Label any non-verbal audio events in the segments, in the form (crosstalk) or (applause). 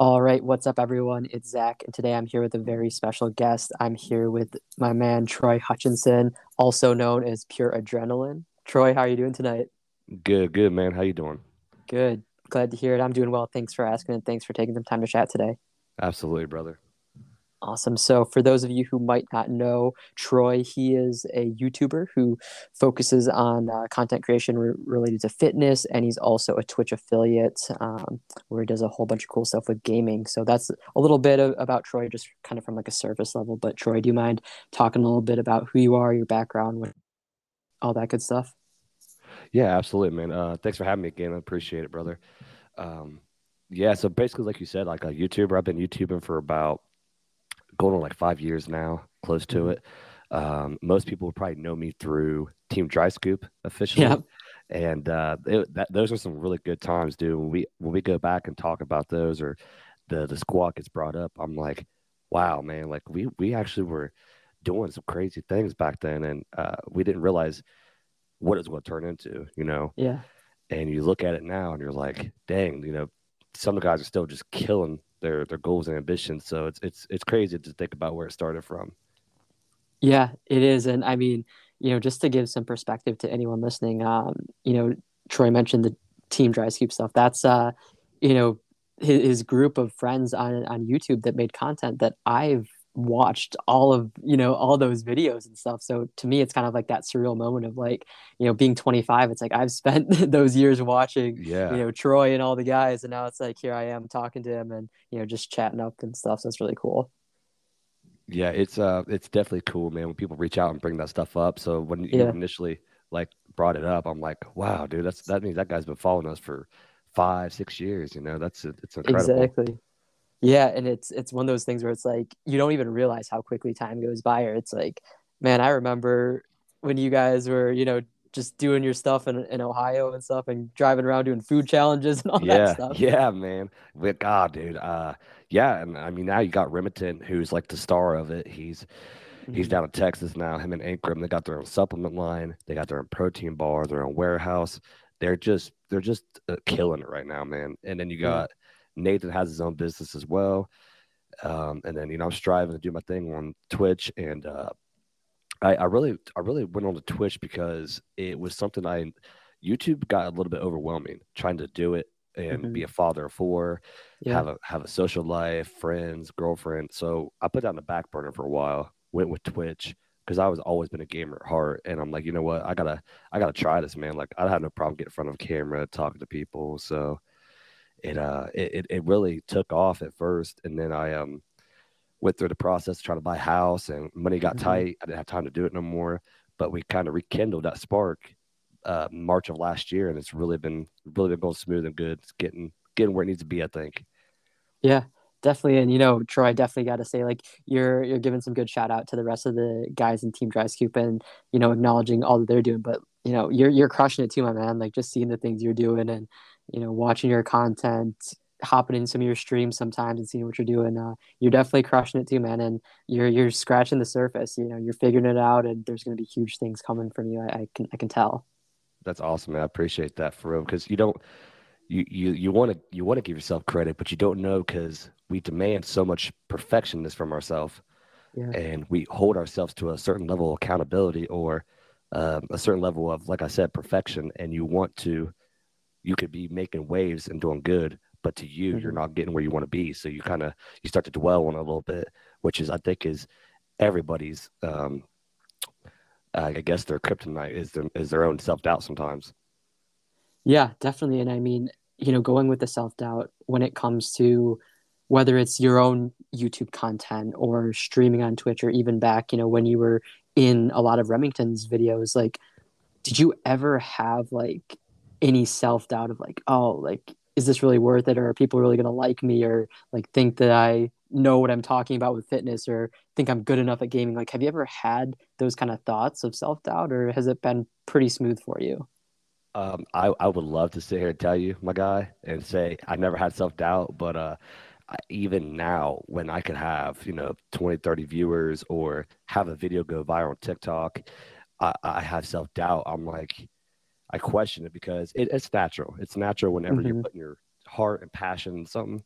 All right, what's up, everyone? It's Zach, and today I'm here with a very special guest. I'm here with my man Troy Hutchinson, also known as Pure Adrenaline. Troy, how are you doing tonight? Good, good, man. How you doing? Good. Glad to hear it. I'm doing well. Thanks for asking, and thanks for taking some time to chat today. Absolutely, brother. Awesome. So, for those of you who might not know Troy, he is a YouTuber who focuses on uh, content creation re- related to fitness, and he's also a Twitch affiliate um, where he does a whole bunch of cool stuff with gaming. So, that's a little bit of, about Troy, just kind of from like a surface level. But, Troy, do you mind talking a little bit about who you are, your background, all that good stuff? Yeah, absolutely, man. Uh, thanks for having me again. I appreciate it, brother. Um, yeah, so basically, like you said, like a YouTuber, I've been YouTubing for about going on like five years now, close to mm-hmm. it. Um, most people would probably know me through Team Dry Scoop officially. Yep. And uh, it, that, those are some really good times, dude. When we when we go back and talk about those, or the the squad gets brought up, I'm like, wow, man, like we we actually were doing some crazy things back then, and uh, we didn't realize what it's going to turn into, you know? Yeah. And you look at it now, and you're like, dang, you know, some of the guys are still just killing their their goals and ambitions. So it's it's it's crazy to think about where it started from. Yeah, it is, and I mean, you know, just to give some perspective to anyone listening, um, you know, Troy mentioned the Team Dry Scoop stuff. That's uh, you know, his, his group of friends on on YouTube that made content that I've watched all of you know all those videos and stuff. So to me it's kind of like that surreal moment of like you know being 25 it's like i've spent (laughs) those years watching yeah. you know troy and all the guys and now it's like here i am talking to him and you know just chatting up and stuff. So it's really cool. Yeah it's uh it's definitely cool man when people reach out and bring that stuff up. So when you yeah. initially like brought it up i'm like wow dude that's that means that guy's been following us for five six years you know that's it's incredible. Exactly yeah, and it's it's one of those things where it's like you don't even realize how quickly time goes by. Or it's like, man, I remember when you guys were, you know, just doing your stuff in, in Ohio and stuff and driving around doing food challenges and all yeah, that stuff. Yeah, man. With God, dude. Uh yeah, and I mean now you got Remington who's like the star of it. He's mm-hmm. he's down in Texas now, him and Ankrum. They got their own supplement line, they got their own protein bar, their own warehouse. They're just they're just uh, killing it right now, man. And then you got Nathan has his own business as well. Um, and then you know I'm striving to do my thing on Twitch, and uh, I, I really I really went on to Twitch because it was something I YouTube got a little bit overwhelming trying to do it and mm-hmm. be a father of four, yeah. have a have a social life, friends, girlfriend. So I put that on the back burner for a while. Went with Twitch because I was always been a gamer at heart, and I'm like, you know what, I gotta I gotta try this, man. Like I have no problem getting in front of a camera, talking to people. So it uh it, it really took off at first and then i um went through the process trying to buy a house and money got mm-hmm. tight. I didn't have time to do it no more but we kind of rekindled that spark uh march of last year and it's really been really been going smooth and good. It's getting getting where it needs to be i think. Yeah definitely and you know troy definitely got to say like you're you're giving some good shout out to the rest of the guys in team dry scoop and you know acknowledging all that they're doing but you know you're you're crushing it too my man like just seeing the things you're doing and you know, watching your content, hopping in some of your streams sometimes and seeing what you're doing. Uh, you're definitely crushing it too, man. And you're you're scratching the surface. You know, you're figuring it out, and there's going to be huge things coming from you. I, I can I can tell. That's awesome, man. I appreciate that for real because you don't you you you want to you want to give yourself credit, but you don't know because we demand so much perfectionness from ourselves, yeah. and we hold ourselves to a certain level of accountability or um, a certain level of, like I said, perfection, and you want to you could be making waves and doing good, but to you, mm-hmm. you're not getting where you want to be. So you kind of you start to dwell on a little bit, which is I think is everybody's. Um, I guess their kryptonite is their, is their own self doubt sometimes. Yeah, definitely. And I mean, you know, going with the self doubt when it comes to whether it's your own YouTube content or streaming on Twitch or even back, you know, when you were in a lot of Remington's videos, like, did you ever have like any self doubt of like, oh, like, is this really worth it? Or are people really going to like me or like think that I know what I'm talking about with fitness or think I'm good enough at gaming? Like, have you ever had those kind of thoughts of self doubt or has it been pretty smooth for you? Um, I, I would love to sit here and tell you, my guy, and say I never had self doubt, but uh, even now, when I could have, you know, 20, 30 viewers or have a video go viral on TikTok, I, I have self doubt. I'm like, I question it because it, it's natural. It's natural whenever mm-hmm. you're putting your heart and passion in something.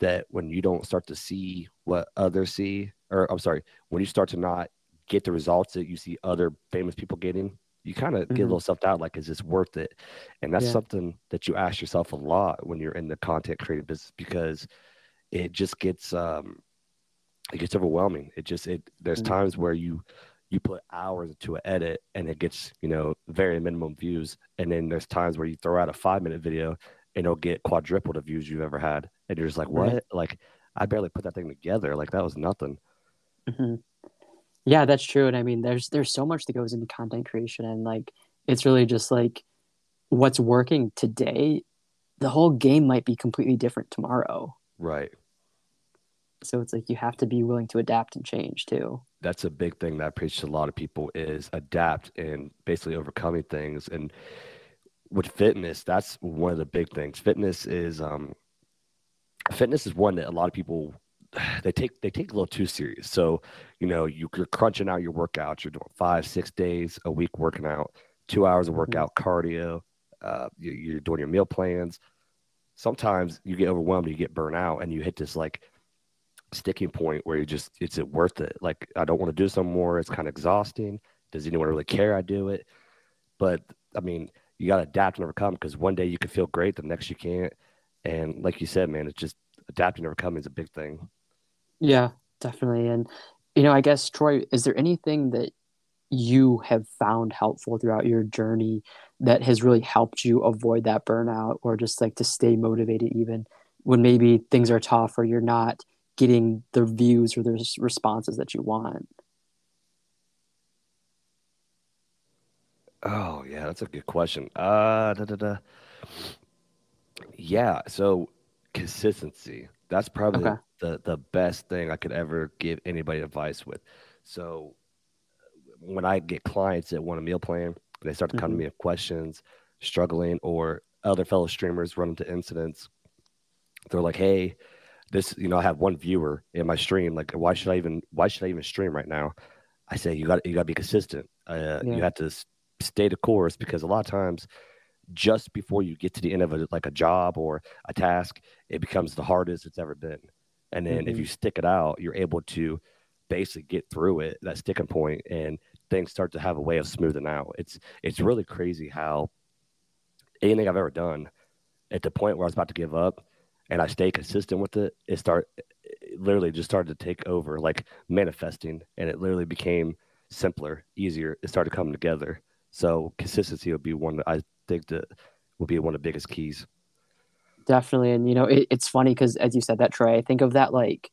that when you don't start to see what others see, or I'm sorry, when you start to not get the results that you see other famous people getting, you kind of mm-hmm. get a mm-hmm. little self doubt like, is this worth it? And that's yeah. something that you ask yourself a lot when you're in the content creative business because it just gets um it gets overwhelming. It just it there's mm-hmm. times where you you put hours into an edit and it gets you know very minimum views, and then there's times where you throw out a five minute video and it'll get quadruple the views you've ever had, and you're just like, what? Right. Like I barely put that thing together. Like that was nothing. Mm-hmm. Yeah, that's true. And I mean, there's there's so much that goes into content creation, and like it's really just like what's working today. The whole game might be completely different tomorrow. Right. So it's like you have to be willing to adapt and change too. That's a big thing that I preach to a lot of people is adapt and basically overcoming things. And with fitness, that's one of the big things. Fitness is um fitness is one that a lot of people (sighs) they take they take a little too serious. So, you know, you, are crunching out your workouts. You're doing five, six days a week working out, two hours of mm-hmm. workout, cardio. Uh, you, are doing your meal plans. Sometimes you get overwhelmed, you get burnt out, and you hit this like sticking point where you just it's it worth it. Like I don't want to do this anymore. It's kind of exhausting. Does anyone really care I do it? But I mean, you got to adapt and overcome because one day you can feel great, the next you can't. And like you said, man, it's just adapting and overcoming is a big thing. Yeah, definitely. And, you know, I guess, Troy, is there anything that you have found helpful throughout your journey that has really helped you avoid that burnout or just like to stay motivated even when maybe things are tough or you're not getting the views or the responses that you want? Oh, yeah, that's a good question. Uh, da, da, da. Yeah, so consistency. That's probably okay. the the best thing I could ever give anybody advice with. So when I get clients that want a meal plan, they start to come mm-hmm. to me with questions, struggling, or other fellow streamers run into incidents. They're like, "Hey, this, you know, I have one viewer in my stream. Like, why should I even? Why should I even stream right now?" I say, "You got you got to be consistent. Uh, yeah. You have to stay the course because a lot of times." just before you get to the end of a, like a job or a task, it becomes the hardest it's ever been. And then mm-hmm. if you stick it out, you're able to basically get through it, that sticking point, and things start to have a way of smoothing out. It's it's really crazy how anything I've ever done at the point where I was about to give up and I stay consistent with it, it start it literally just started to take over, like manifesting, and it literally became simpler, easier. It started coming together. So consistency would be one that I think that will be one of the biggest keys. Definitely, and you know, it, it's funny because as you said that, Troy, I think of that like,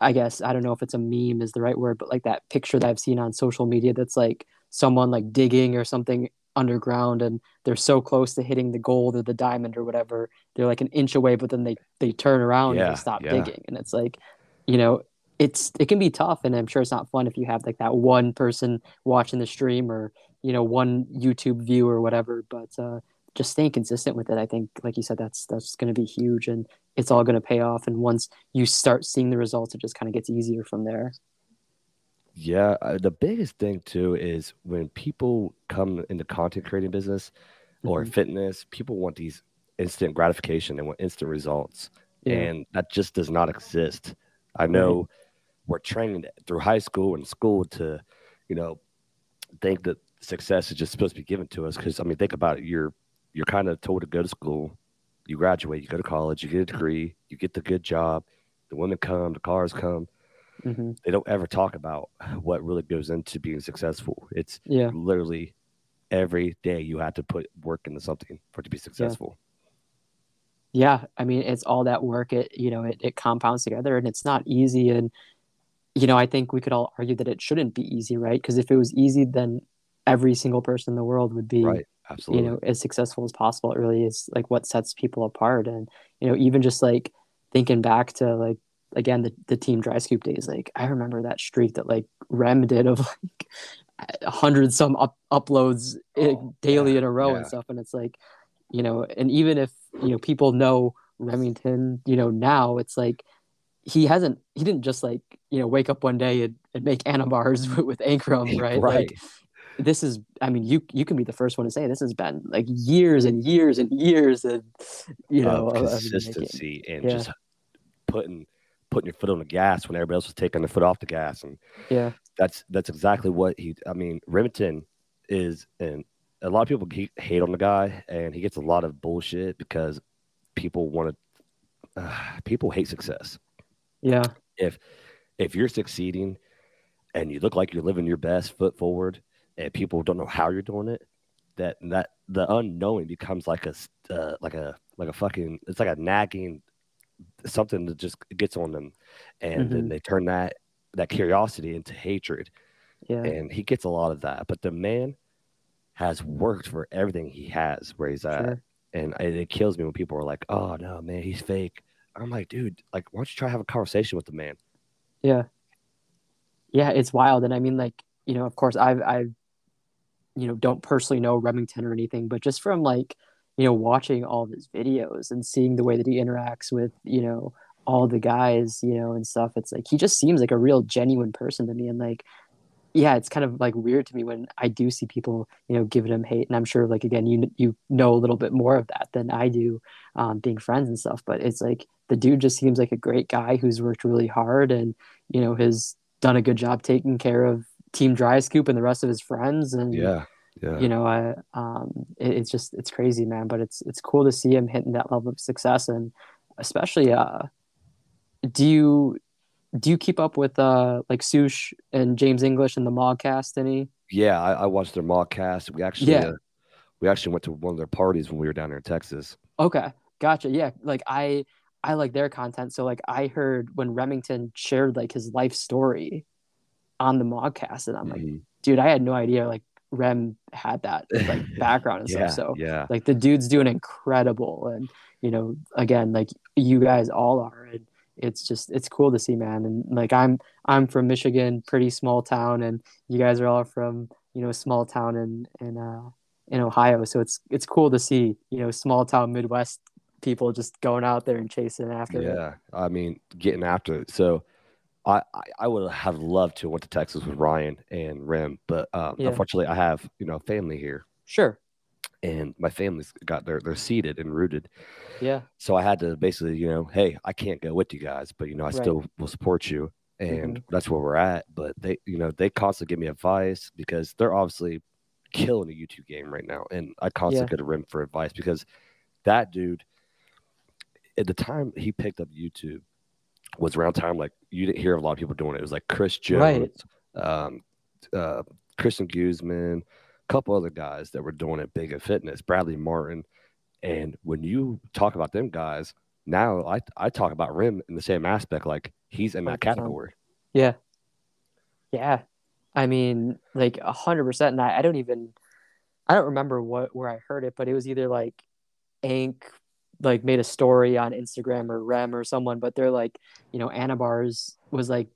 I guess I don't know if it's a meme is the right word, but like that picture that I've seen on social media that's like someone like digging or something underground and they're so close to hitting the gold or the diamond or whatever they're like an inch away but then they they turn around yeah, and they stop yeah. digging. And it's like you know it's it can be tough and i'm sure it's not fun if you have like that one person watching the stream or you know one youtube view or whatever but uh, just staying consistent with it i think like you said that's that's going to be huge and it's all going to pay off. And once you start seeing the results it just kind of gets easier from there yeah uh, the biggest thing too is when people come into content creating business or mm-hmm. fitness people want these instant gratification and want instant results yeah. and that just does not exist i know right. we're trained through high school and school to you know think that success is just supposed to be given to us because I mean, think about it. You're you're kind of told to go to school, you graduate, you go to college, you get a degree, you get the good job, the women come, the cars come. Mm-hmm. They don't ever talk about what really goes into being successful. It's yeah. literally every day you have to put work into something for it to be successful. Yeah. yeah. I mean, it's all that work. It you know it, it compounds together, and it's not easy. And you know, I think we could all argue that it shouldn't be easy, right? Because if it was easy, then every single person in the world would be right. Absolutely. you know as successful as possible it really is like what sets people apart and you know even just like thinking back to like again the, the team dry scoop days like i remember that streak that like rem did of (laughs) like a hundred some up, uploads eh, oh, daily yeah, in a row yeah. and stuff and it's like you know and even if you know people know remington you know now it's like he hasn't he didn't just like you know wake up one day and, and make Anabars (laughs) with, with Ankrum right (laughs) right like, this is i mean you you can be the first one to say this has been like years and years and years and you know of consistency and yeah. just putting putting your foot on the gas when everybody else was taking their foot off the gas, and Yeah. that's that's exactly what he. I mean, Remington is, and a lot of people hate on the guy, and he gets a lot of bullshit because people want to. Uh, people hate success. Yeah. If if you're succeeding, and you look like you're living your best foot forward, and people don't know how you're doing it, that that the unknowing becomes like a uh, like a like a fucking it's like a nagging something that just gets on them, and then Mhm. they turn that that curiosity into hatred Yeah. and he gets a lot of that. But the man has worked for everything he has where he's at, Sure. and it, it kills me when people are like, "Oh no, man, he's fake." I'm like, dude, like, why don't you try to have a conversation with the man? Yeah. Yeah, it's wild. And I mean, like, you know, of course I've I've you know, don't personally know Remington or anything, but just from like, you know, watching all of his videos and seeing the way that he interacts with, you know, all the guys, you know, and stuff, it's like he just seems like a real genuine person to me. And like, yeah, it's kind of like weird to me when I do see people, you know, giving him hate. And I'm sure like again, you you know a little bit more of that than I do, um, being friends and stuff. But it's like the dude just seems like a great guy who's worked really hard and, you know, has done a good job taking care of Team Dry Scoop and the rest of his friends. And Yeah, yeah, you know, I, um, it, it's just it's crazy, man. But it's it's cool to see him hitting that level of success, and especially, uh, do you do you keep up with uh like Sush and James English and the Mogcast any? yeah. I, I watched their Mogcast. We actually, Yeah. uh, we actually went to one of their parties when we were down there in Texas. Okay, gotcha. Yeah, like I I like their content. So like I heard when Remington shared like his life story on the Mogcast, and I'm like, Mhm. dude, I had no idea like Rem had that like (laughs) background and yeah, stuff. So yeah, like the dude's doing incredible and you know again like you guys all are and it's just it's cool to see man and like i'm i'm from michigan pretty small town and you guys are all from you know small town in in uh in ohio so it's it's cool to see you know small town midwest people just going out there and chasing after it yeah. I mean, getting after it. So. I, I- I would have loved to have went to Texas with Ryan and Rim, but um, Yeah. unfortunately, I have you know family here, sure and my family's got their they're seated and rooted. yeah So I had to basically, you know, hey, I can't go with you guys, but you know, I Right. still will support you, and that's where we're at. But they, you know, they constantly give me advice because they're obviously killing the YouTube game right now, and I constantly Yeah. go to Rim for advice because that dude, at the time he picked up YouTube, was around time like you didn't hear a lot of people doing it. It was like Chris Jones, Right. um, uh, Christian Guzman, a couple other guys that were doing it big in fitness, Bradley Martin. And when you talk about them guys, now I, I talk about Rim in the same aspect, like he's in that 100%. category. Yeah. Yeah. I mean, like a hundred percent. And I, I don't even I don't remember what where I heard it, but it was either like Ank like made a story on Instagram or Rem or someone, but they're like, you know, Anabars was like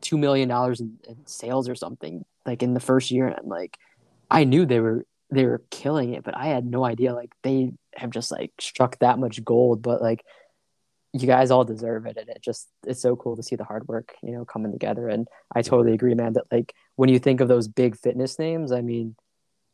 two million dollars in, in sales or something, like in the first year. And I'm like, I knew they were they were killing it, but I had no idea like they have just like struck that much gold. But like you guys all deserve it and it just it's so cool to see the hard work you know coming together and i totally agree man that like when you think of those big fitness names i mean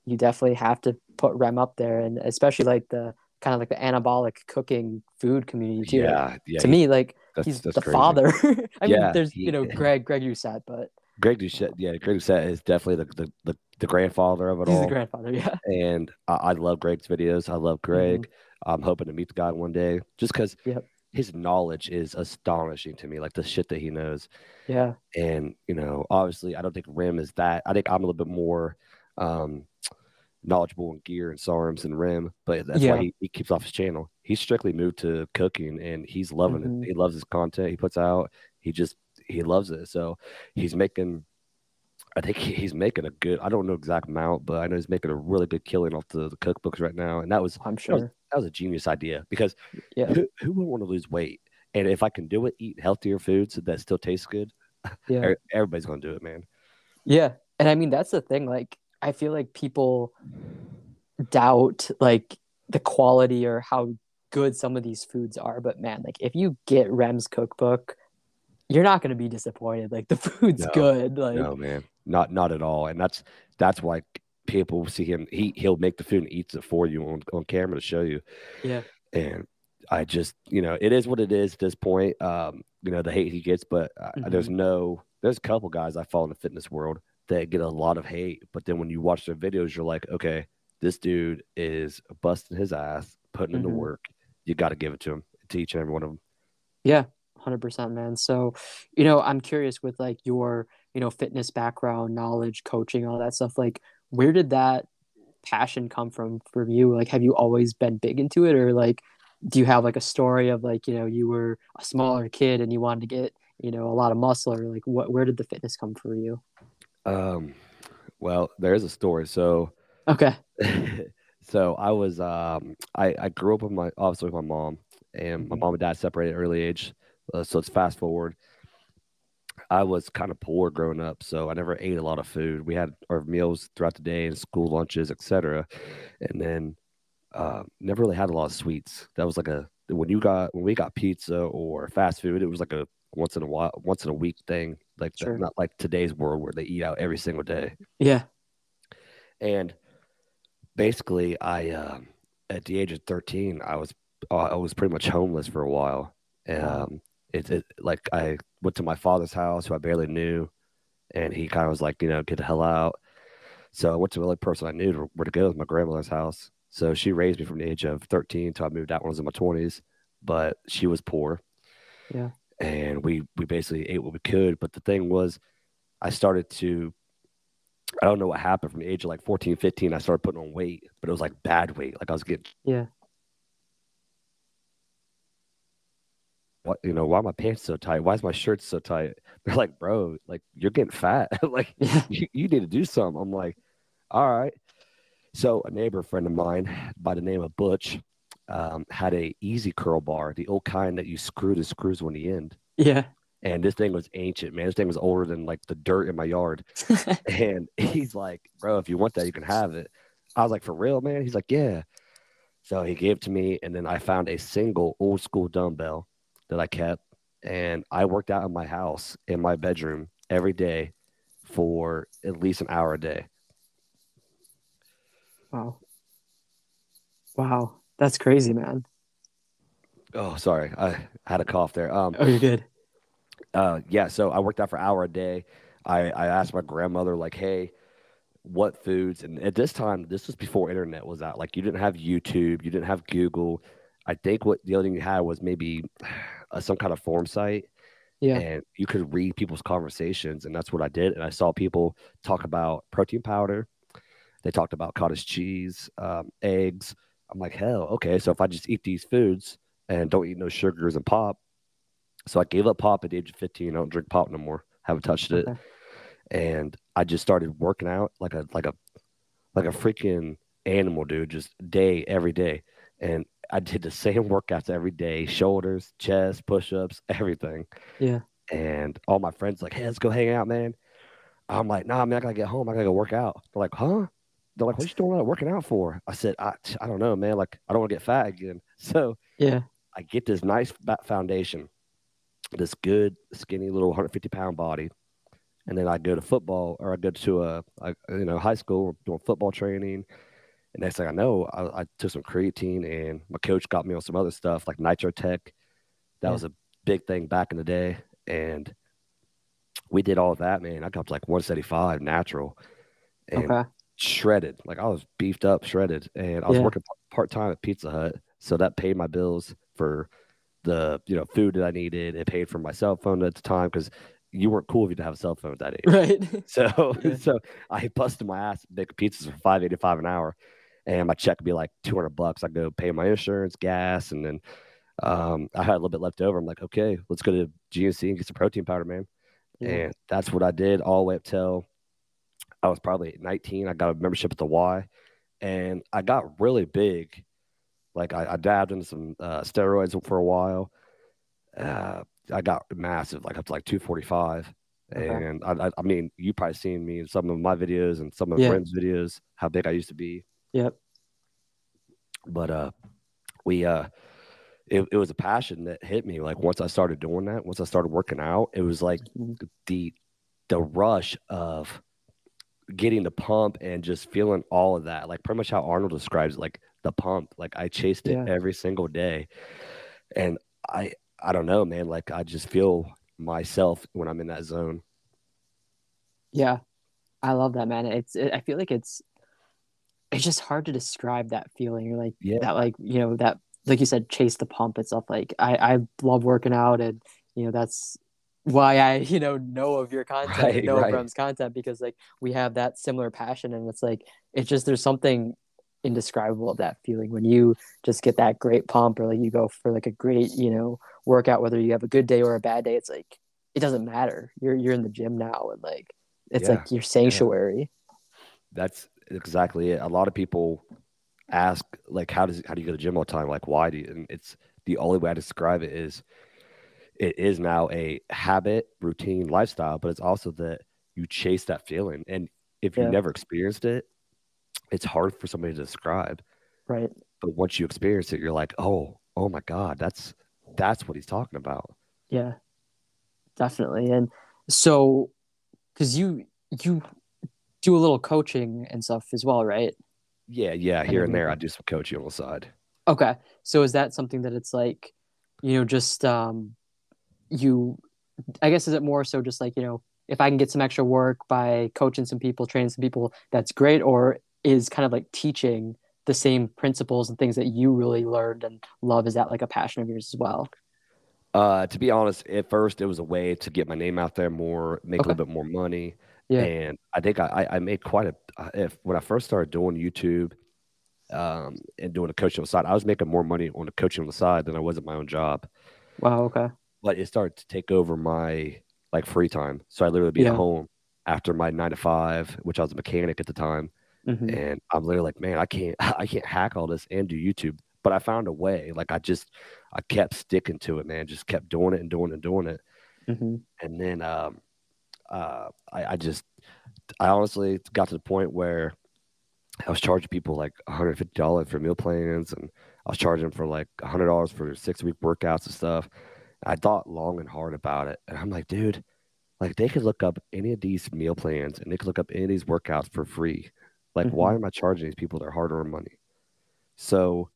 you definitely have to put rem up there and especially like the kind of like the anabolic cooking food community too Yeah, yeah. to he- me like that's, he's that's the crazy. father (laughs) i mean Yeah, there's he- you know (laughs) greg greg Doucette, but Greg Doucette, yeah, Greg Doucette is definitely the, the, the, the grandfather of it he's all. the grandfather yeah (laughs) and I, I love Greg's videos. I love Greg. I'm hoping to meet the guy one day, just because Mm-hmm. Yep. his knowledge is astonishing to me. Like the shit that he knows, yeah and you know, obviously, I don't think Rim is that. I think I'm a little bit more um, knowledgeable in gear and SARMs and Rim, but that's Yeah. why he, he keeps off his channel. He's strictly moved to cooking, and he's loving Mhm. it. He loves his content he puts out. He just he loves it. So he's making. I think he's making a good. I don't know exact amount, but I know he's making a really good killing off the, the cookbooks right now, and that was i'm that was, sure that was a genius idea because Yeah. who, who would want to lose weight? And if I can do it, eat healthier foods that still taste good, yeah (laughs) everybody's gonna do it, man. Yeah. And I mean, that's the thing. Like, I feel like people doubt like the quality or how good some of these foods are. But man, like, if you get Rem's cookbook, you're not going to be disappointed. Like, the (laughs) food's No, good. Like, no, man, not not at all. And that's that's why people see him. He he'll make the food and eats it for you on, on camera to show you. Yeah. And I just, you know, it is what it is at this point. Um, you know, the hate he gets, but uh, Mhm. there's no, there's a couple guys I follow in the fitness world that get a lot of hate, but then when you watch their videos, you're like, okay, this dude is busting his ass, putting in the mm-hmm. work. You got to give it to him, to each and every one of them. Yeah, 100%, man. So, you know, I'm curious with like your, you know, fitness background, knowledge, coaching, all that stuff. Like, where did that passion come from for you? Like, have you always been big into it, or like, do you have like a story of like, you know, you were a smaller kid and you wanted to get, you know, a lot of muscle, or like, what? Where did the fitness come for you? Um, well, there is a story. So, Okay. (laughs) so I was um I I grew up with my obviously with my mom and my Mhm. mom and dad separated at early age. Uh, so let's fast forward. I was kind of poor growing up, so I never ate a lot of food. We had our meals throughout the day and school lunches, etc. And then uh, never really had a lot of sweets. That was like a when you got when we got pizza or fast food, it was like a once in a while, once in a week thing. Like Sure. not like today's world where they eat out every single day Yeah. and basically i um at the age of 13 i was uh, i was pretty much homeless for a while Wow. um it, it like i went to my father's house who i barely knew and he kind of was like you know get the hell out so i went to the only person i knew where to go was my grandmother's house so she raised me from the age of 13 until i moved out when i was in my 20s but she was poor Yeah. And we we basically ate what we could but the thing was i started to I don't know what happened from the age of like 14, 15. I started putting on weight, but it was like bad weight. Like I was getting, Yeah. what, you know, why are my pants so tight? Why is my shirt so tight? (laughs) They're like, bro, like you're getting fat. (laughs) like Yeah. (laughs) you, you need to do something. I'm like, all right. So a neighbor friend of mine by the name of Butch um, had a easy curl bar, the old kind that you screw the screws on the end. Yeah. And this thing was ancient, man. This thing was older than like the dirt in my yard. (laughs) And he's like, bro, if you want that, you can have it. I was like, for real, man? He's like, yeah. So he gave it to me, and then I found a single old school dumbbell that I kept, and I worked out in my house in my bedroom every day for at least an hour a day. wow. Wow. That's crazy, man. Oh, sorry, I had a cough there. Um, Oh, you're good. uh, yeah, so I worked out for an hour a day. I, I asked my grandmother, like, hey, what foods? And at this time, this was before internet was out. Like, you didn't have YouTube, you didn't have Google. I think what the other thing you had was maybe (sighs) uh, some kind of form site, Yeah. and you could read people's conversations. And that's what I did. And I saw people talk about protein powder. They talked about cottage cheese, um, eggs. I'm like, hell, okay. So if I just eat these foods and don't eat no sugars and pop, so I gave up pop at the age of 15. I don't drink pop no more. Haven't touched it. Okay. And I just started working out like a like a like a freaking animal, dude, just day every day. And I did the (laughs) same workouts every day, shoulders, chest, push-ups, everything. Yeah. And all my friends like, hey, let's go hang out, man. I'm like, nah, man, I gotta get home. I gotta go work out. They're like, huh? They're like, what you doing working out for? I said, I, I don't know, man. Like, I don't want to get fat again. (laughs) So Yeah. I get this nice foundation, this good skinny little 150 pound body, and then I go to football or I go to a, a you know high school doing football training. And next thing I know, I, I took some creatine, and my coach got me on some other stuff like Nitro Tech. That Yeah. was a big thing back in the day, and we did all of that, man. I got to like 175 natural, and Okay. Shredded. Like I was beefed up, shredded, and I was Yeah. working part time at Pizza Hut, so that paid my bills for the you know food that I needed. It paid for my cell phone at the time because you weren't cool if you didn't have a cell phone at that (laughs) age. Right. So (laughs) Yeah. so I busted my ass making pizzas for five eighty five an hour, and my check would be like two hundred bucks. I go pay my insurance, gas, and then um, I had a little bit left over. I'm like, okay, let's go to GNC and get some protein powder, man. Yeah. And that's what I did all the way up till I was probably 19. I got a membership at the Y, and I got really big. Like I, I dabbed into some uh, steroids for a while. Uh, I got massive, like up to like 245. Okay. And I, I, I mean, you probably seen me in some of my videos and some of Yeah. friends' videos how big I used to be. Yep. But uh, we uh, it, it was a passion that hit me. Like once I started doing that, once I started working out, it was like Mhm. the the rush of getting the pump and just feeling all of that. Like pretty much how Arnold describes like the pump. Like I chased it Yeah. every single day. And I I don't know, man. Like I just feel myself when I'm in that zone. Yeah, I love that, man. It's it, I feel like it's it's just hard to describe that feeling. You're like Yeah. that, like you know that, like you said, chase the pump itself. Like I I love working out, and you know that's why I you know know of your (laughs) content, Right, know right. of Rem's content because like we have that similar passion, and it's like it's just there's something indescribable of that feeling when you just get that great pump or like you go for like a great you know workout whether you have a good day or a bad day it's like it doesn't matter you're you're in the gym now and like it's Yeah, like your sanctuary That's exactly it. A lot of people ask like how does how do you go to the gym all the time? Like why do you and it's the only way I describe it is it is now a habit, routine, lifestyle, but it's also that you chase that feeling. And if you Yeah. never experienced it, it's hard for somebody to describe. right But once you experience it, you're like, oh, oh my God, that's that's what he's talking about. yeah definitely and so because you you do a little coaching and stuff as well right Yeah, yeah. Here and there I do some coaching on the side. Okay. So is that something that it's like, you know, just um you I guess is it more so just like, you know, if I can get some extra work by coaching some people, training some people, that's great or is kind of like teaching the same principles and things that you really learned and love is that like a passion of yours as well? Uh, to be honest, at first it was a way to get my name out there more, make a little bit more money. Yeah. And I think I, I made quite a if when I first started doing YouTube um and doing the coaching on the side, I was making more money on the coaching on the side than I was at my own job. Wow, okay. But it started to take over my like free time. So I literally be Yeah. at home after my nine to five, which I was a mechanic at the time. hmm And I'm literally like, man, I can't (laughs) I can't hack all this and do YouTube. But I found a way. Like I just I kept sticking to it, man. Just kept doing it and doing it and doing it hmm and then um, uh, I, I just I honestly got to the point where I was charging people like $150 for meal plans, and I was charging them for like $100 for six week workouts and stuff. I thought long and hard about it, and I'm like, dude, like they could look up any of these meal plans and they could look up any of these workouts for free. Like, why mm-hmm. am I charging these people their hard earned money? So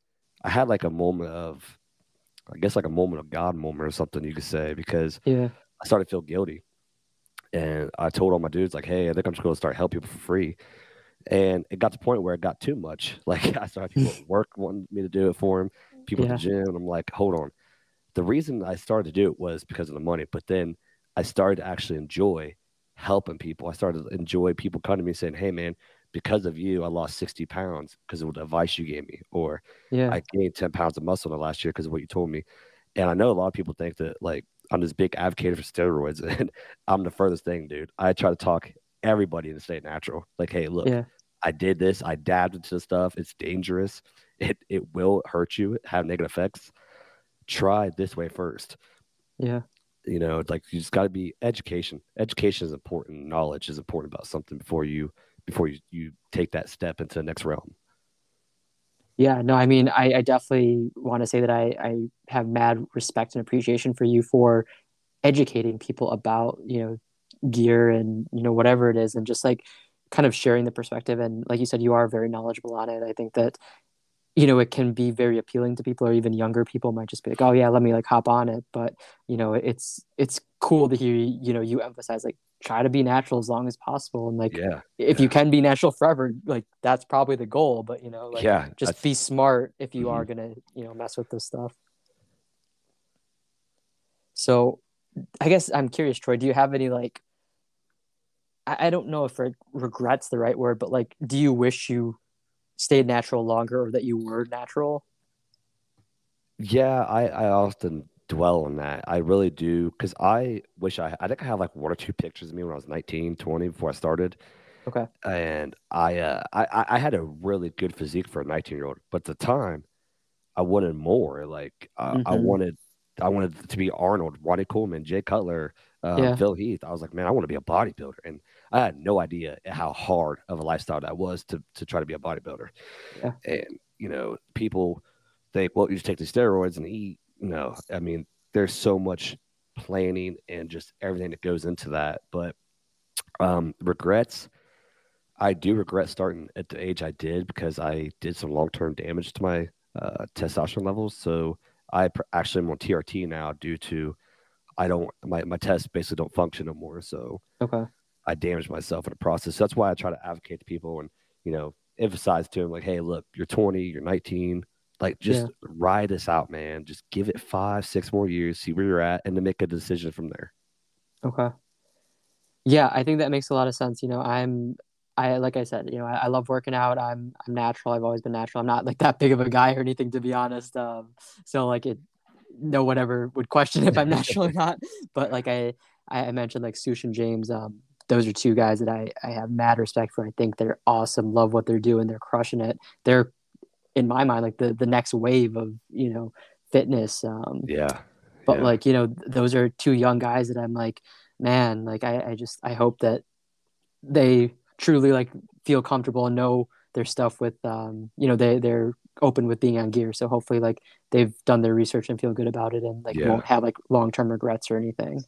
I had like a moment of, I guess like a moment of God moment or something you could say, because Yeah. I started to feel guilty. And I told all my dudes, like, hey, I think I'm just going to start helping people for free. And it got to the point where it got too much. (laughs) Like, I started people at work wanting me to do it for them, people at the gym. And I'm like, hold on. The reason I started to do it was because of the money. But then I started to actually enjoy helping people. I started to enjoy people coming to me saying, hey, man, because of you, I lost 60 pounds because of the advice you gave me. Or Yeah. I gained 10 pounds of muscle in the last year because of what you told me. And I know a lot of people think that like I'm this big advocate for steroids (laughs) and I'm the furthest thing, dude. I try to talk everybody in the state natural. Like, hey, look, Yeah. I did this, I dabbed into the stuff. It's dangerous. It it will hurt you, have negative effects. Try this way first. yeah. You know, it's like you just gotta be education. Education is important. Knowledge is important about something before you before you, you take that step into the next realm. Yeah, no, I mean, I, I definitely want to say that I, I have mad respect and appreciation for you for educating people about, you know, gear and, you know, whatever it is, and just like kind of sharing the perspective. And like you said, you are very knowledgeable on it. I think that, you know, it can be very appealing to people, or even younger people might just be like, oh, yeah, let me like hop on it. But, you know, it's, it's cool to hear, you know, you emphasize like, try to be natural as long as possible. And like, Yeah. if you can be natural forever, like, that's probably the goal. But, you know, like, yeah. just that's- be smart if you Mhm. are gonna you know mess with this stuff so i guess i'm curious troy do you have any like i, I don't know if re- regrets the right word but like do you wish you stayed natural longer or that you were natural Yeah, I, I often dwell on that. I really do because I wish I I think I have like one or two pictures of me when I was 19, 20 before I started. Okay. And I uh I I- I had a really good physique for a 19 year old, but at the time I wanted more. Like uh, I Mhm. wanted I wanted to be Arnold, Ronnie Coleman, Jay Cutler, um, Yeah. Phil Heath. I was like, man, I want to be a bodybuilder, and I had no idea how hard of a lifestyle that was to to try to be a bodybuilder. Yeah. And you know, people think, well, you just take the steroids and eat. No, I mean, there's so much planning and just everything that goes into that. But um, regrets, I do regret starting at the age I did because I did some long term damage to my uh, testosterone levels. So I pr- actually am on TRT now due to I don't my my tests basically don't function no more. So Okay. I damaged myself in the process. So that's why I try to advocate to people and you know emphasize to them like, hey, look, you're 20, you're 19, like just Yeah. ride this out, man. Just give it five, six more years, see where you're at, and then make a decision from there. Okay. Yeah, I think that makes a lot of sense. You know, I'm I like I said, you know, I, I love working out. I'm I'm natural. I've always been natural. I'm not like that big of a guy or anything to be honest. Um so like it no one ever would question if I'm natural or not. But like I I mentioned like Sush and James, um, those are two guys that I, I have mad respect for. I think they're awesome, love what they're doing, they're crushing it. They're in my mind like the the next wave of, you know, fitness. Um Yeah. but yeah. like you know th- those are two young guys that i'm like man like I, I just i hope that they truly like feel comfortable and know their stuff with um you know they they're open with being on gear so hopefully like they've done their research and feel good about it and like Yeah. won't have like long-term regrets or anything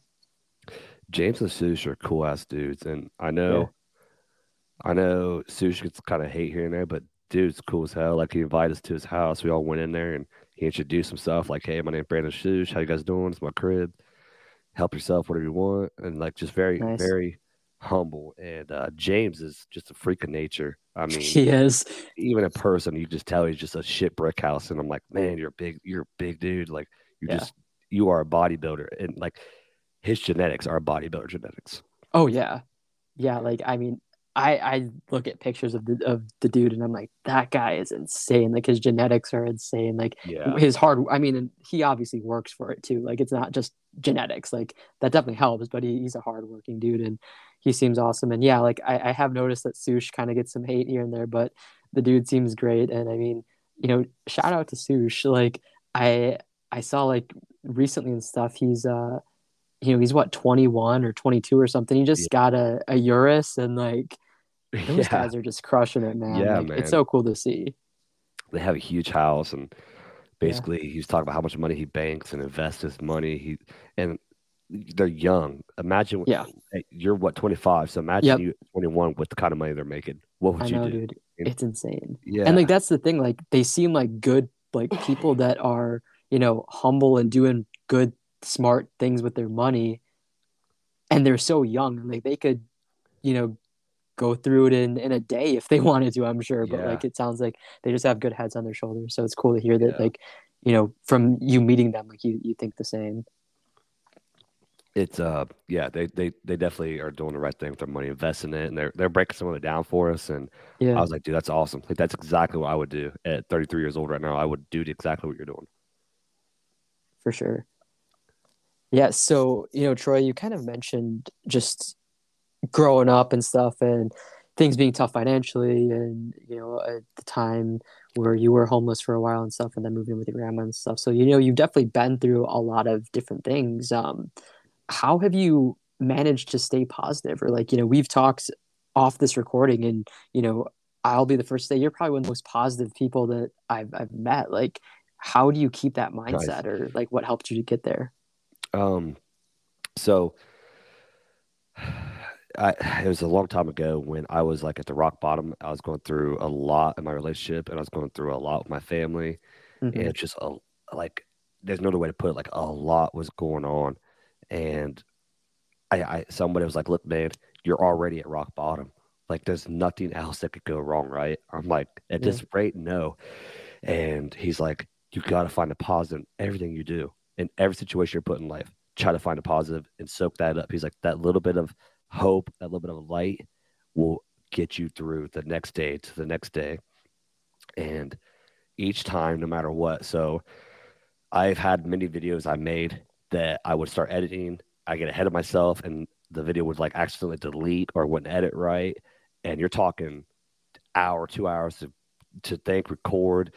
James and Sush are cool ass dudes, and I know, I know Sush gets kind of hate here and there, but dude's cool as hell. Like he invited us to his house, we all went in there, and he introduced himself, like, "Hey, my name's Brandon Sush. How you guys doing? It's my crib. Help yourself, whatever you want." And like, just very, Nice. very humble. And uh, James is just a freak of nature. I (laughs) mean, he is even a person, you just tell he's just a shit brick house. And I'm like, man, you're a big, you're a big dude. Like you're Yeah. just, you are a bodybuilder, and like his genetics are bodybuilder genetics. oh yeah. Yeah like i mean i i look at pictures of the of the dude and i'm like that guy is insane. Like his genetics are insane. Like Yeah, his hard i mean and he obviously works for it too. Like it's not just genetics. Like that definitely helps but he, he's a hardworking dude and he seems awesome. And yeah like i, I have noticed that sush kind of gets some hate here and there but the dude seems great. And i mean you know shout out to sush. Like i i saw like recently and stuff he's uh you know he's what 21 or 22 or something he just got a, a urus and like (laughs) those yeah. guys are just crushing it man Yeah, Like, man. it's so cool to see They have a huge house, and basically he's talking about how much money he banks and invests his money. He and they're young. Imagine, Yeah. you're what 25, so imagine Yep. you at 21 with the kind of money they're making. What would i you know do? dude it's insane Yeah, and like that's the thing like they seem like good like people that are you know humble and doing good smart things with their money and they're so young like they could you know go through it in in a day if they (laughs) wanted to i'm sure but Yeah. like it sounds like they just have good heads on their shoulders so it's cool to hear that Yeah. like you know from you meeting them like you you think the same it's uh yeah they they they definitely are doing the right thing with their money investing it and they're they're breaking some of it down for us and yeah i was like dude that's awesome like that's exactly what i would do at 33 years old right now i would do exactly what you're doing for sure. Yeah, so you know, Troy, you kind of mentioned just growing up and stuff, and things being tough financially, and you know, at the time where you were homeless for a while and stuff, and then moving with your grandma and stuff. So you know, you've definitely been through a lot of different things. Um, how have you managed to stay positive, or like you know, we've talked off this recording, and you know, I'll be the first to say you're probably one of the most positive people that I've I've met. Like, how do you keep that mindset, or like what helped you to get there? Um, so I it was a long time ago when I was like at the rock bottom. I was going through a lot in my relationship, and I was going through a lot with my family, Mhm. and it's just a like there's no other way to put it. Like a lot was going on, and I, I somebody was like, "Look, man, you're already at rock bottom. Like there's nothing else that could go wrong, right?" I'm like, "At Yeah. this rate, no." And he's like, "You got to find a positive in everything you do, in every situation you're put in life. Try to find a positive and soak that up." He's like, "That little bit of hope, that little bit of light, will get you through the next day to the next day." And each time, no matter what. So I've had many videos I made that I would start editing. I get ahead of myself, and the video would like accidentally delete or wouldn't edit right. And you're talking hour, two hours to to think, record,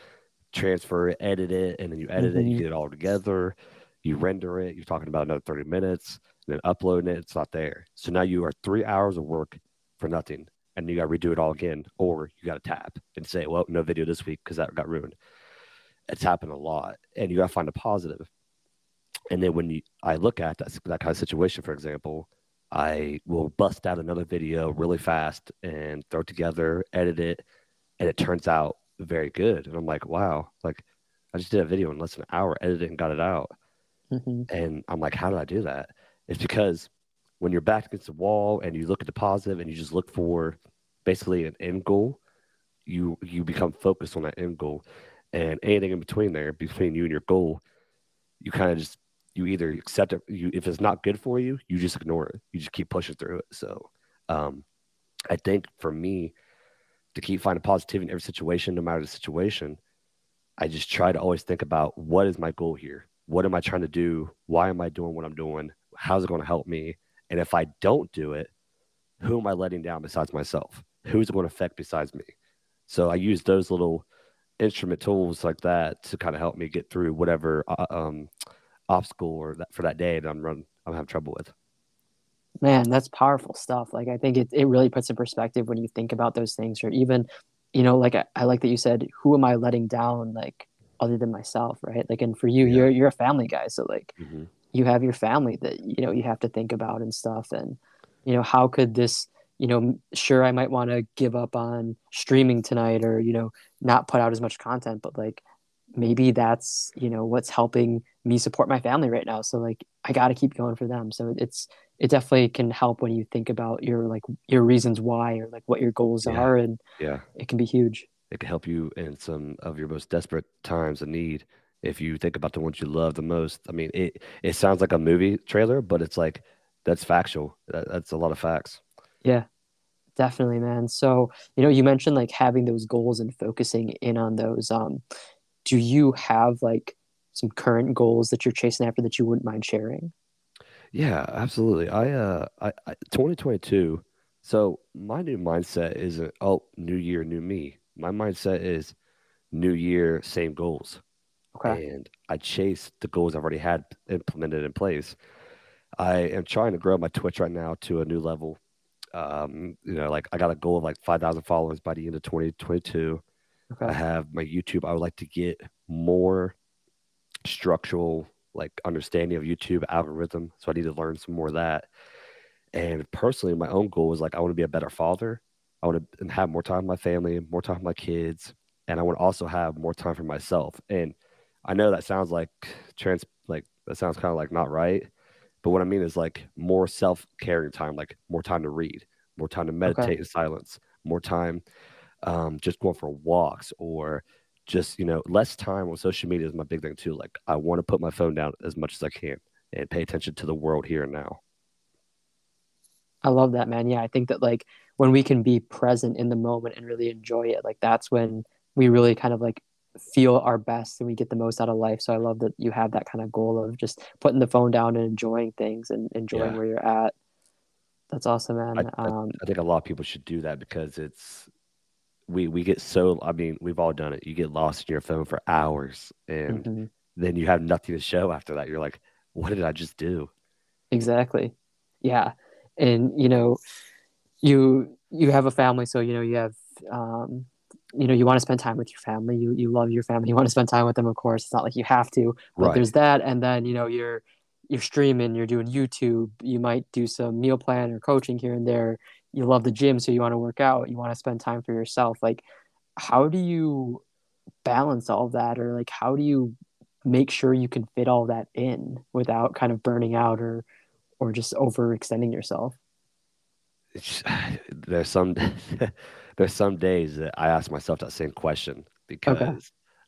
transfer it, edit it, and then you edit it, you Mhm. get it all together, you render it. You're talking about another 30 minutes, and then uploading it, it's not there. So now you are three hours of work for nothing, and you got to redo it all again, or you got to tap and say, "Well, no video this week because that got ruined." It's happened a lot, and you got to find a positive. And then when you, I look at that, that kind of situation, for example, I will bust out another video really fast and throw it together, edit it, and it turns out very good. And I'm like, wow, like I just did a video in less than an hour, edited and got it out. Mm-hmm. And I'm like, how did I do that? It's because when you're back against the wall and you look at the positive and you just look for basically an end goal, you you become focused on that end goal. And anything in between there, between you and your goal, you kind of just you either accept it. You if it's not good for you, you just ignore it. You just keep pushing through it. So, um, I think for me, to keep finding positivity in every situation, no matter the situation, I just try to always think about what is my goal here. What am I trying to do? Why am I doing what I'm doing? How's it going to help me? And if I don't do it, who am I letting down besides myself? Who's it going to affect besides me? So I use those little instrument tools like that to kind of help me get through whatever uh, um, obstacle or that for that day that I'm run I'm having trouble with. Man, that's powerful stuff. Like I think it, it really puts in perspective when you think about those things or even, you know, like I, I like that you said, who am I letting down like other than myself, right? Like and for you, yeah. you're you're a family guy. So like mm-hmm. you have your family that, you know, you have to think about and stuff. And, you know, how could this you know, sure, I might want to give up on streaming tonight or, you know, not put out as much content, but like maybe that's, you know, what's helping me support my family right now. So like I got to keep going for them. So it's it definitely can help when you think about your like your reasons why or like what your goals yeah. are and yeah. It can be huge. It can help you in some of your most desperate times of need if you think about the ones you love the most. I mean, it it sounds like a movie trailer, but it's like that's factual. That, that's a lot of facts. Yeah. Definitely, man. So, you know, you mentioned like having those goals and focusing in on those. Um, do you have like some current goals that you're chasing after that you wouldn't mind sharing? Yeah, absolutely. I uh I, I 2022. So my new mindset isn't oh new year, new me. My mindset is new year, same goals. Okay. And I chase the goals I've already had implemented in place. I am trying to grow my Twitch right now to a new level. Um, you know, like I got a goal of like 5,000 followers by the end of 2022. Okay. I have my YouTube. I would like to get more structural like understanding of YouTube algorithm. So I need to learn some more of that. And personally, my own goal was like I want to be a better father. I want to have more time with my family, more time with my kids, and I want to also have more time for myself. And I know that sounds like trans like that sounds kind of like not right, but what I mean is like more self caring time, like more time to read, more time to meditate okay. in silence, more time um, just going for walks or just you know less time on social media is my big thing too. Like i want to put my phone down as much as i can and pay attention to the world here and now. I love that man. Yeah i think that like when we can be present in the moment and really enjoy it like that's when we really kind of like feel our best and we get the most out of life. So i love that you have that kind of goal of just putting the phone down and enjoying things and enjoying yeah. where you're at. That's awesome man. I, um, I, I think a lot of people should do that because it's we we get so I mean we've all done it. You get lost in your phone for hours, and mm-hmm. then you have nothing to show after that. You're like, what did I just do? Exactly. Yeah, and you know, you you have a family, so you know you have. Um, you know you want to spend time with your family you you love your family you want to spend time with them of course it's not like you have to but right. there's that and then you know you're you're streaming you're doing youtube you might do some meal plan or coaching here and there you love the gym so you want to work out you want to spend time for yourself like how do you balance all that or like how do you make sure you can fit all that in without kind of burning out or or just overextending yourself it's, (sighs) there's some (laughs) there's some days that i ask myself that same question because okay.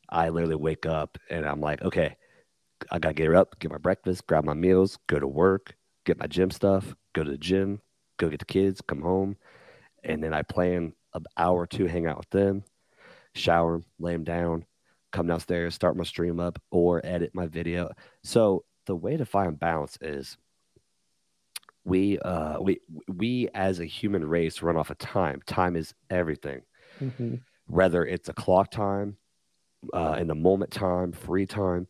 i literally wake up and i'm like okay i gotta get up get my breakfast grab my meals go to work get my gym stuff go to the gym go get the kids, come home, and then I plan an hour or two, hang out with them, shower, lay them down, come downstairs, start my stream up, or edit my video. So the way to find balance is we uh we we as a human race run off of time. Time is everything. Mm-hmm. Whether it's a clock time, uh, in the moment time, free time.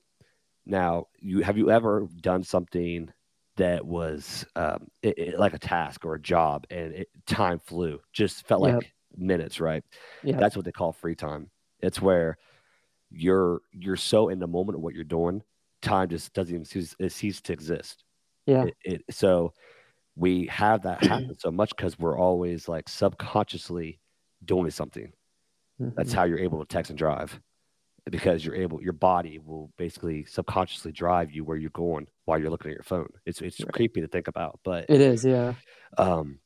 Now, you have you ever done something that was um, it, it, like a task or a job, and it, time flew. Just felt like minutes, right? Yeah, that's what they call free time. It's where you're you're so in the moment of what you're doing, time just doesn't even cease, it to exist. Yeah. It, so we have that (clears throat) happen so much because we're always like subconsciously doing something. Mm-hmm. That's how you're able to text and drive because you're able, your body will basically subconsciously drive you where you're going while you're looking at your phone. It's it's right. creepy to think about, but it is, yeah. Um,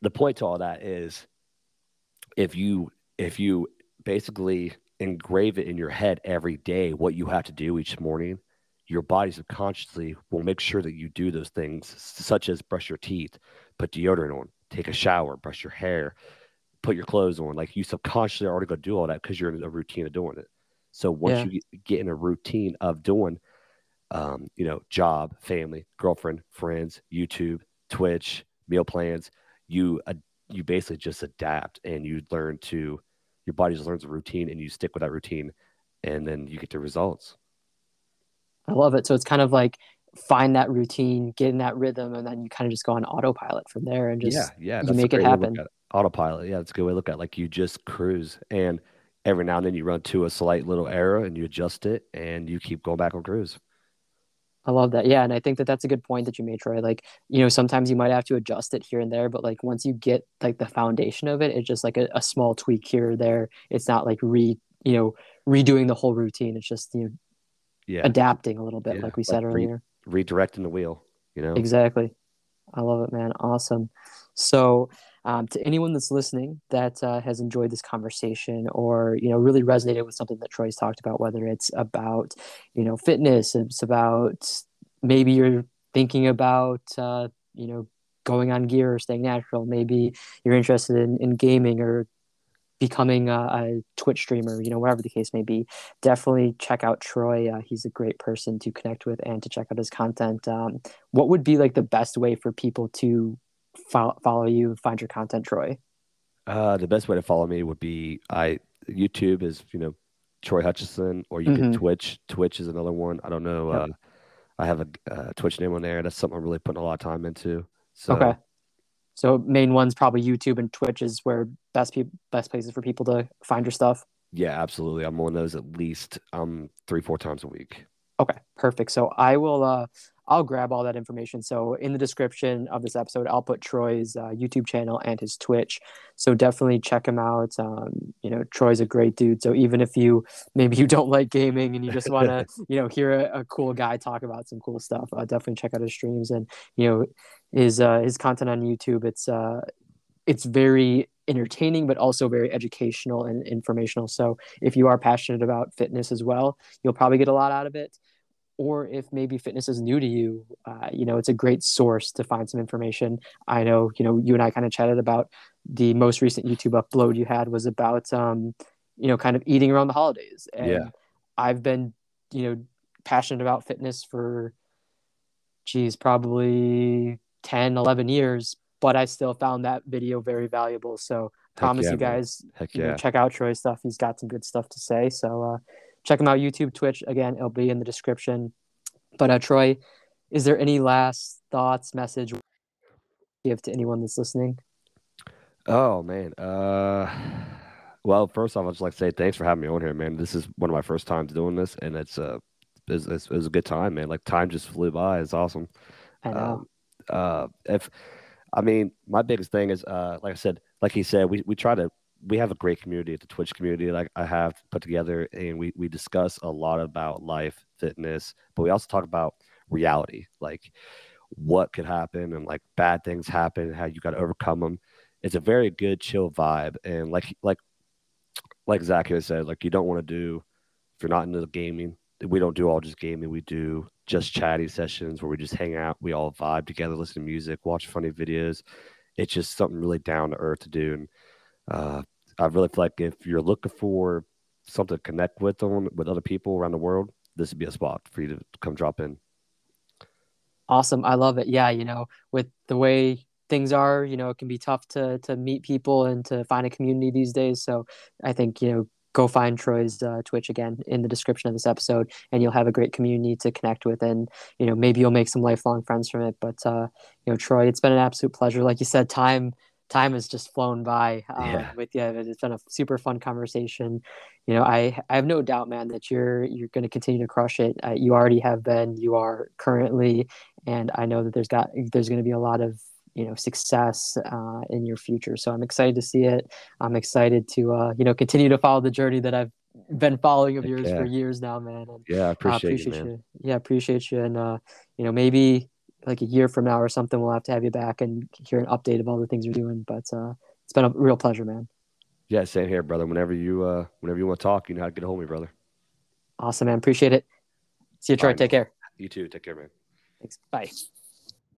the point to all that is, if you if you basically engrave it in your head every day what you have to do each morning, your body subconsciously will make sure that you do those things, such as brush your teeth, put deodorant on, take a shower, brush your hair, put your clothes on. Like you subconsciously are already going to do all that because you're in a routine of doing it. So once yeah. you get in a routine of doing, um, you know, job, family, girlfriend, friends, YouTube, Twitch, meal plans, you uh, you basically just adapt and you learn to your body just learns a routine and you stick with that routine, and then you get the results. I love it. So it's kind of like find that routine, get in that rhythm, and then you kind of just go on autopilot from there and just yeah, yeah, you make it happen. Autopilot, yeah, that's a good way to look at. It. Like you just cruise, and every now and then you run to a slight little error, and you adjust it, and you keep going back on cruise. I love that. Yeah, and I think that that's a good point that you made, Troy. Like, you know, sometimes you might have to adjust it here and there, but like once you get like the foundation of it, it's just like a, a small tweak here or there. It's not like re, you know, redoing the whole routine. It's just you know, yeah. adapting a little bit, yeah. like we said like earlier. Re- redirecting the wheel, you know. Exactly. I love it, man. Awesome. So, um, to anyone that's listening that uh, has enjoyed this conversation or you know really resonated with something that Troy's talked about, whether it's about you know fitness, it's about maybe you're thinking about uh, you know going on gear or staying natural, maybe you're interested in, in gaming or becoming a, a, Twitch streamer, you know, whatever the case may be, definitely check out Troy. Uh, he's a great person to connect with and to check out his content. Um, what would be like the best way for people to follow, follow you, find your content, Troy? Uh, the best way to follow me would be I YouTube is you know Troy Hutchinson, or you mm-hmm. can Twitch. Twitch is another one. I don't know. Yep. Uh, I have a uh, Twitch name on there. That's something I'm really putting a lot of time into. So okay. So main ones probably YouTube and Twitch is where best pe- best places for people to find your stuff. Yeah, absolutely. I'm on those at least um three four times a week. Okay, perfect. So I will uh I'll grab all that information. So in the description of this episode, I'll put Troy's uh, YouTube channel and his Twitch. So definitely check him out. Um, you know, Troy's a great dude. So even if you maybe you don't like gaming and you just want to, (laughs) you know, hear a, a, cool guy talk about some cool stuff, uh, definitely check out his streams and you know his uh, his content on YouTube. It's uh, it's very entertaining but also very educational and informational so if you are passionate about fitness as well you'll probably get a lot out of it or if maybe fitness is new to you, uh, you know, it's a great source to find some information. I know, you know, you and I kind of chatted about the most recent YouTube upload you had was about, um, you know, kind of eating around the holidays. And yeah. I've been, you know, passionate about fitness for, geez, probably 10, 11 years, but I still found that video very valuable. So promise yeah, you guys, you know, check out Troy's stuff. He's got some good stuff to say. So, uh, check them out YouTube, Twitch. Again, it'll be in the description. But uh, Troy, is there any last thoughts, message give to anyone that's listening? Oh man. Uh well, first off, I'd just like to say thanks for having me on here, man. This is one of my first times doing this, and it's uh it's, it's, it was a good time, man. Like time just flew by. It's awesome. I know. Um, uh, if I mean, my biggest thing is, uh, like I said, like he said, we we try to we have a great community at the Twitch community like I have put together, and we we discuss a lot about life, fitness, but we also talk about reality, like what could happen and like bad things happen, how you got to overcome them. It's a very good chill vibe, and like like like Zach has said, like you don't want to do if you're not into the gaming. We don't do all just gaming. We do just chatty sessions where we just hang out, we all vibe together, listen to music, watch funny videos. It's just something really down to earth to do, and uh, I really feel like if you're looking for something to connect with them with other people around the world, this would be a spot for you to come drop in. Awesome. I love it. Yeah, you know, with the way things are, you know, it can be tough to to meet people and to find a community these days. So I think, you know, go find Troy's uh, Twitch again in the description of this episode, and you'll have a great community to connect with, and you know maybe you'll make some lifelong friends from it. But uh, you know, Troy, it's been an absolute pleasure. Like you said, time time has just flown by um, yeah. with you. It's been a super fun conversation. You know, I I have no doubt, man, that you're you're going to continue to crush it. Uh, you already have been. You are currently, and I know that there's got there's going to be a lot of you know success uh, in your future. So I'm excited to see it. I'm excited to uh, you know continue to follow the journey that I've been following of yours yeah. for years now, man. And, yeah, I appreciate, uh, appreciate you, you, Yeah, appreciate you. And uh, you know, maybe like a year from now or something, we'll have to have you back and hear an update of all the things you're doing. But uh, it's been a real pleasure, man. Yeah, same here, brother. Whenever you uh, whenever you want to talk, you know how to get a hold of me, brother. Awesome, man. Appreciate it. See you, Troy. Take care. You too. Take care, man. Thanks. Bye.